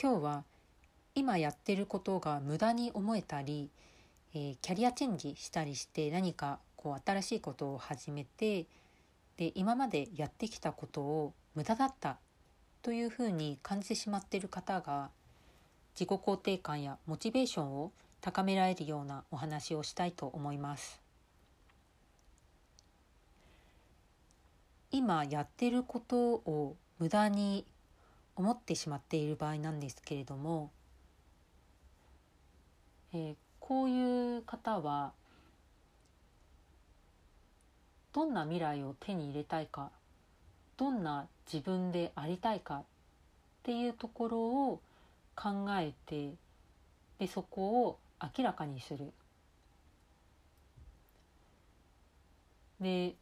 今日は今やってることが無駄に思えたり、えー、キャリアチェンジしたりして何かこう新しいことを始めてで今までやってきたことを無駄だったというふうに感じてしまっている方が自己肯定感やモチベーションを高められるようなお話をしたいと思います。今やってることを無駄に思ってしまっている場合なんですけれども、えー、こういう方はどんな未来を手に入れたいかどんな自分でありたいかっていうところを考えてでそこを明らかにする。で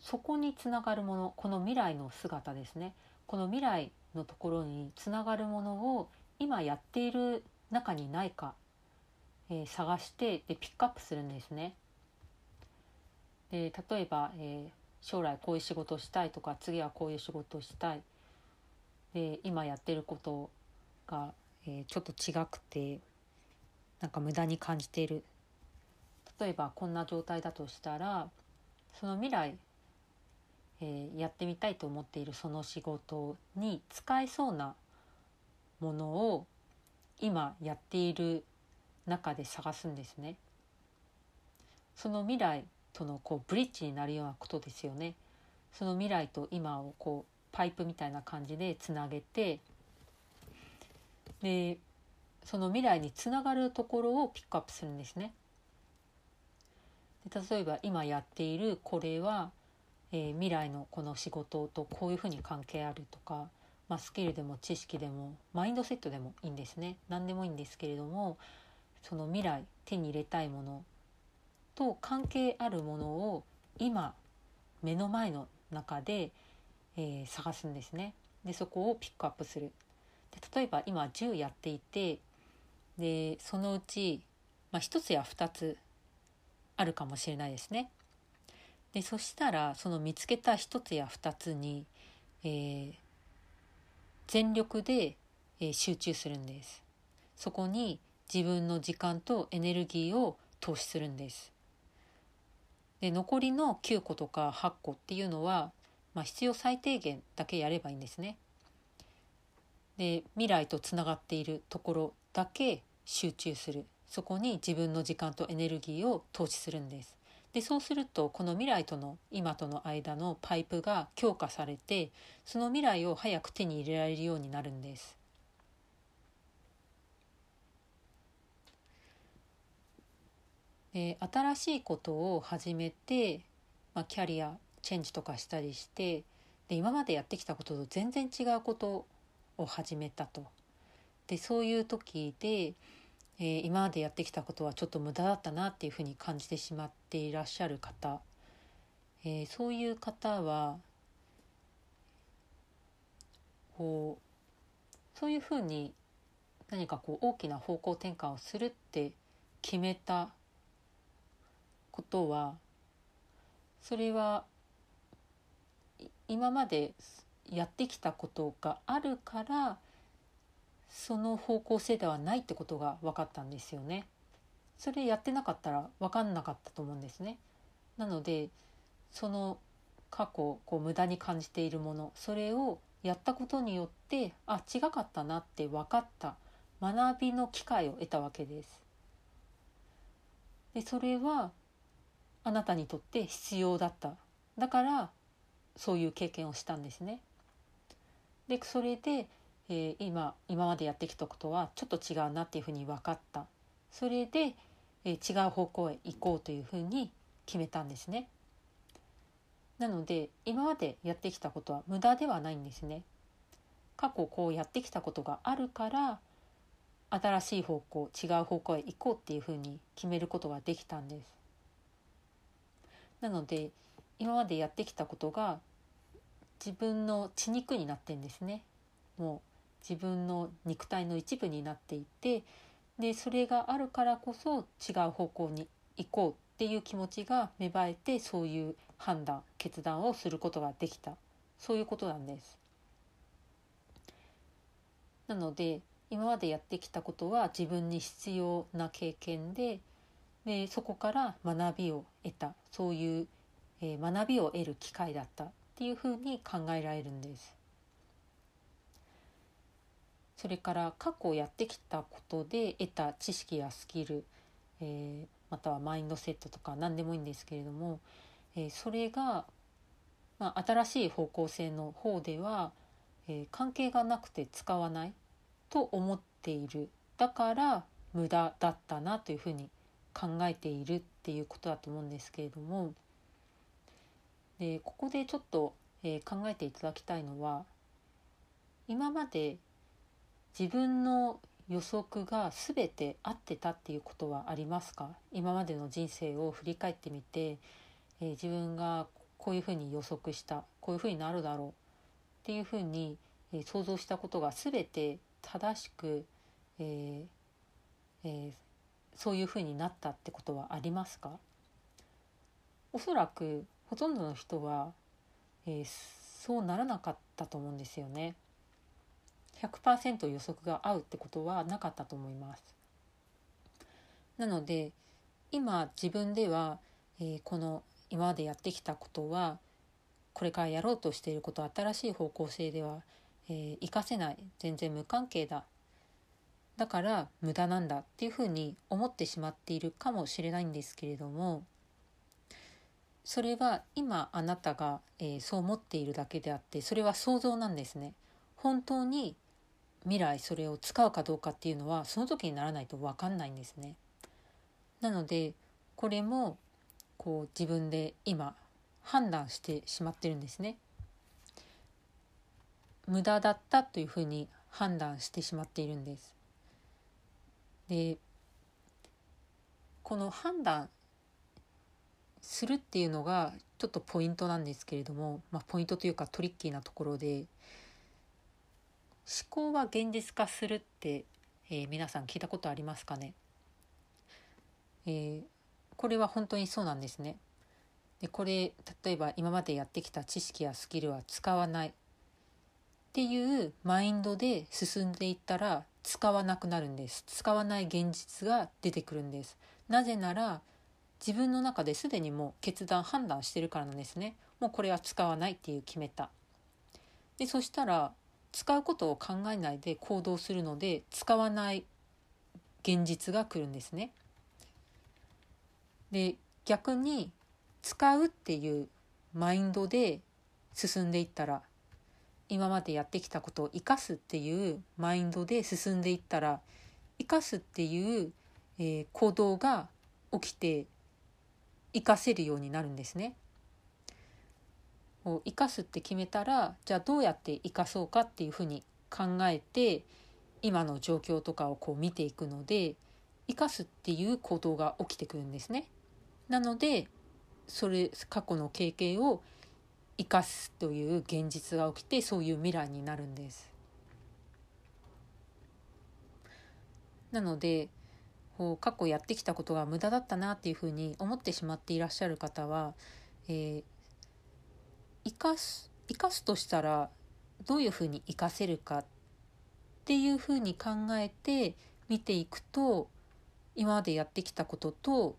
そこにつながるものこの未来の姿ですねこの未来のところにつながるものを今やっている中にないか、えー、探してでピックアップするんですね。で例えば、えー、将来こういう仕事をしたいとか次はこういう仕事をしたいで今やってることが、えー、ちょっと違くてなんか無駄に感じている例えばこんな状態だとしたらその未来えー、やってみたいと思っているその仕事に使えそうなものを今やっている中で探すんですね。その未来とのこうブリッジになるようなことですよね。その未来と今をこうパイプみたいな感じでつなげてでその未来につながるところをピックアップするんですね。で例えば今やっているこれはえー、未来のこの仕事とこういうふうに関係あるとか、まあ、スキルでも知識でもマインドセットでもいいんですね何でもいいんですけれどもその未来手に入れたいものと関係あるものを今目の前の中で、えー、探すんですね。でそこをピックアップする。で例えば今10やっていてでそのうち、まあ、1つや2つあるかもしれないですね。でそしたらその見つけた一つや二つに、えー、全力で、えー、集中するんです。そこに自分の時間とエネルギーを投資するんです。で残りの9個とか8個っていうのは、まあ、必要最低限だけやればいいんですね。で未来とつながっているところだけ集中するそこに自分の時間とエネルギーを投資するんです。でそうするとこの未来との今との間のパイプが強化されてその未来を早く手に入れられるようになるんです。で新しいことを始めて、まあ、キャリアチェンジとかしたりしてで今までやってきたことと全然違うことを始めたと。でそういう時でえー、今までやってきたことはちょっと無駄だったなっていうふうに感じてしまっていらっしゃる方、えー、そういう方はこうそういうふうに何かこう大きな方向転換をするって決めたことはそれは今までやってきたことがあるからその方向性ではないってことが分かったんですよね。それやってなかったら分かんなかったと思うんですね。なのでその過去こう無駄に感じているものそれをやったことによってあ違かったなって分かった学びの機会を得たわけです。でそれはあなたにとって必要だっただからそういう経験をしたんですね。でそれで、えー、今今までやってきたことはちょっと違うなっていうふうに分かったそれで、えー、違う方向へ行こうというふうに決めたんですね。なので今までやってきたことは無駄ではないんですね。過去こうやってきたことがあるから新しい方向違う方向へ行こうっていうふうに決めることができたんです。なので今までやってきたことが自分の血肉になってんですね。もう自分の肉体の一部になっていてでそれがあるからこそ違う方向に行こうっていう気持ちが芽生えてそういう判断決断をすることができたそういうことなんです。なので今までやってきたことは自分に必要な経験ででそこから学びを得たそういう、えー、学びを得る機会だったっていうふうに考えられるんです。それから過去やってきたことで得た知識やスキル、えー、またはマインドセットとか何でもいいんですけれども、えー、それが、まあ、新しい方向性の方では、えー、関係がなくて使わないと思っている。だから無駄だったなというふうに考えているっていうことだと思うんですけれども。でここでちょっと、え、考えていただきたいのは今まで自分の予測が全て合ってたっていうことはありますか？今までの人生を振り返ってみて、えー、自分がこういうふうに予測したこういうふうになるだろうっていうふうに、え、想像したことが全て正しく、えーえー、そういうふうになったってことはありますか？おそらくほとんどの人は、え、そうならなかったと思うんですよね。100%予測が合うってことはなかったと思います。なので今自分では、えー、この今までやってきたことはこれからやろうとしていること新しい方向性では、えー、活かせない全然無関係だだから無駄なんだっていうふうに思ってしまっているかもしれないんですけれどもそれは今あなたが、えー、そう思っているだけであってそれは想像なんですね。本当に未来それを使うかどうかっていうのはその時にならないと分かんないんですね。なのでこれもこう自分で今判断してしまってるんですね。無駄だったというふうに判断してしまっているんです。でこの判断するっていうのがちょっとポイントなんですけれども、まあ、ポイントというかトリッキーなところで思考は現実化するって、えー、皆さん聞いたことありますかね、えー、これは本当にそうなんですね。でこれ例えば今までやってきた知識やスキルは使わない。っていうマインドで進んでいったら使わなくなるんです。使わない現実が出てくるんです。なぜなら自分の中ですでにもう決断判断してるからなんですね。もうこれは使わないっていう決めた。でそしたら使うことを考えないで行動するので使わない現実が来るんですね。で逆に使うっていうマインドで進んでいったら今までやってきたことを生かすっていうマインドで進んでいったら生かすっていう、えー、行動が起きて生かせるようになるんですね。を生かすって決めたらじゃあどうやって生かそうかっていうふうに考えて今の状況とかをこう見ていくので生かすっていう行動が起きてくるんですね。なのでそれ過去の経験を生かすという現実が起きてそういう未来になるんです。なので過去やってきたことが無駄だったなっていうふうに思ってしまっていらっしゃる方は、えー、生かす生かすとしたらどういうふうに生かせるかっていうふうに考えて見ていくと今までやってきたことと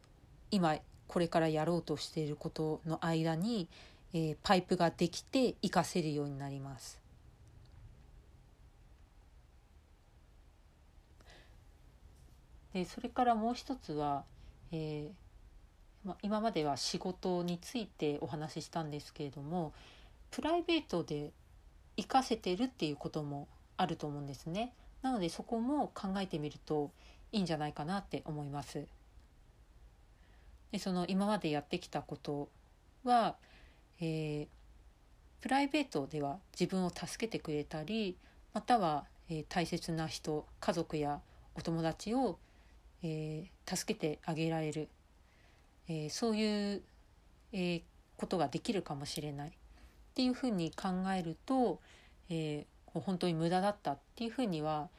今これからやろうとしていることの間に、えー、パイプができて活かせるようになります。でそれからもう一つは、えーまあ、今までは仕事についてお話ししたんですけれどもプライベートで活かせてるっていうこともあると思うんですね。なのでそこも考えてみるといいんじゃないかなって思います。でその今までやってきたことは、えー、プライベートでは自分を助けてくれたりまたは、えー、大切な人家族やお友達をえー、助けてあげられる、えー、そういう、えー、ことができるかもしれないっていうふうに考えると、えー、本当に無駄だったっていうふうには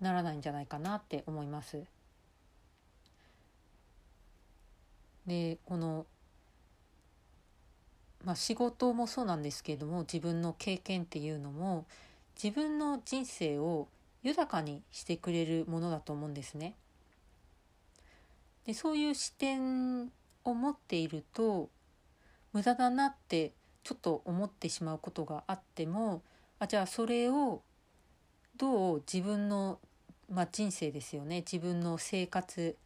ならないんじゃないかなって思います。でこの、まあ、仕事もそうなんですけれども自分の経験っていうのも自分の人生を豊かにしてくれるものだと思うんですね。でそういう視点を持っていると無駄だなってちょっと思ってしまうことがあってもあじゃあそれをどう自分の、まあ、人生ですよね自分の生活、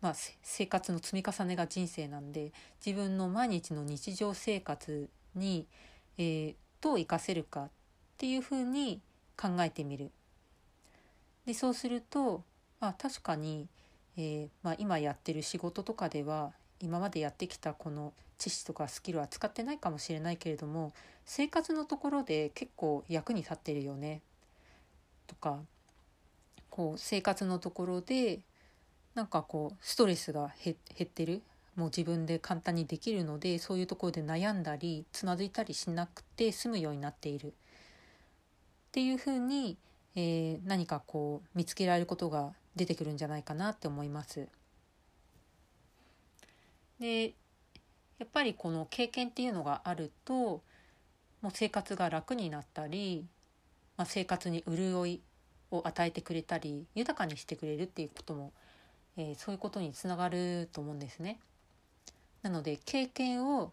まあ、生活の積み重ねが人生なんで自分の毎日の日常生活に、えー、どう生かせるかっていうふうに考えてみる。でそうするとあ確かにえー、まあ、今やってる仕事とかでは今までやってきたこの知識とかスキルは使ってないかもしれないけれども生活のところで結構役に立ってるよね。とかこう生活のところでなんかこうストレスが減ってる。もう自分で簡単にできるのでそういうところで悩んだりつまずいたりしなくて済むようになっている。っていうふうに、えー、何かこう見つけられることが出てくるんじゃないかなって思います。でやっぱりこの経験っていうのがあるともう生活が楽になったり、まあ、生活に潤いを与えてくれたり豊かにしてくれるっていうことも、えー、そういうことにつながると思うんですね。なので経験を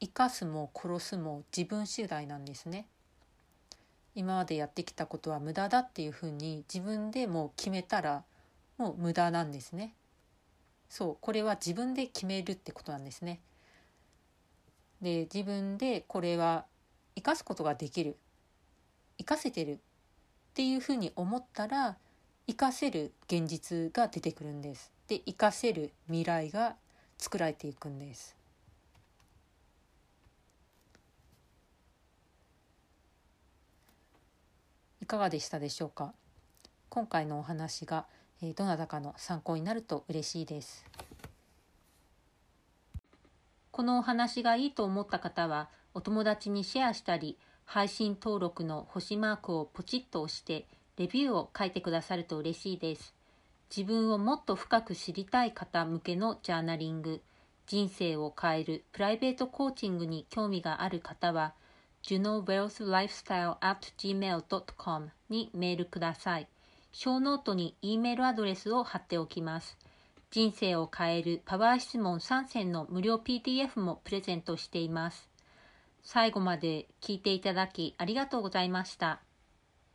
生かすも殺すも自分次第なんですね。今までやってきたことは無駄だっていうふうに自分でもう決めたらもう無駄なんですね。そうこれは自分で決めるってことなんですね。で自分でこれは生かすことができる生かせてるっていうふうに思ったら生かせる現実が出てくるんです。で生かせる未来が作られていくんです。いかがでしたでしょうか？今回のお話が、えどなたかの参考になると嬉しいですこのお話がいいと思った方はお友達にシェアしたり配信登録の星マークをポチッと押してレビューを書いてくださると嬉しいです自分をもっと深く知りたい方向けのジャーナリング人生を変えるプライベートコーチングに興味がある方は junowealthlifestyle.gmail.com にメールください。ショーノートに E メールアドレスを貼っておきます。人生を変えるパワー質問3選の無料 PDF もプレゼントしています。最後まで聞いていただきありがとうございました。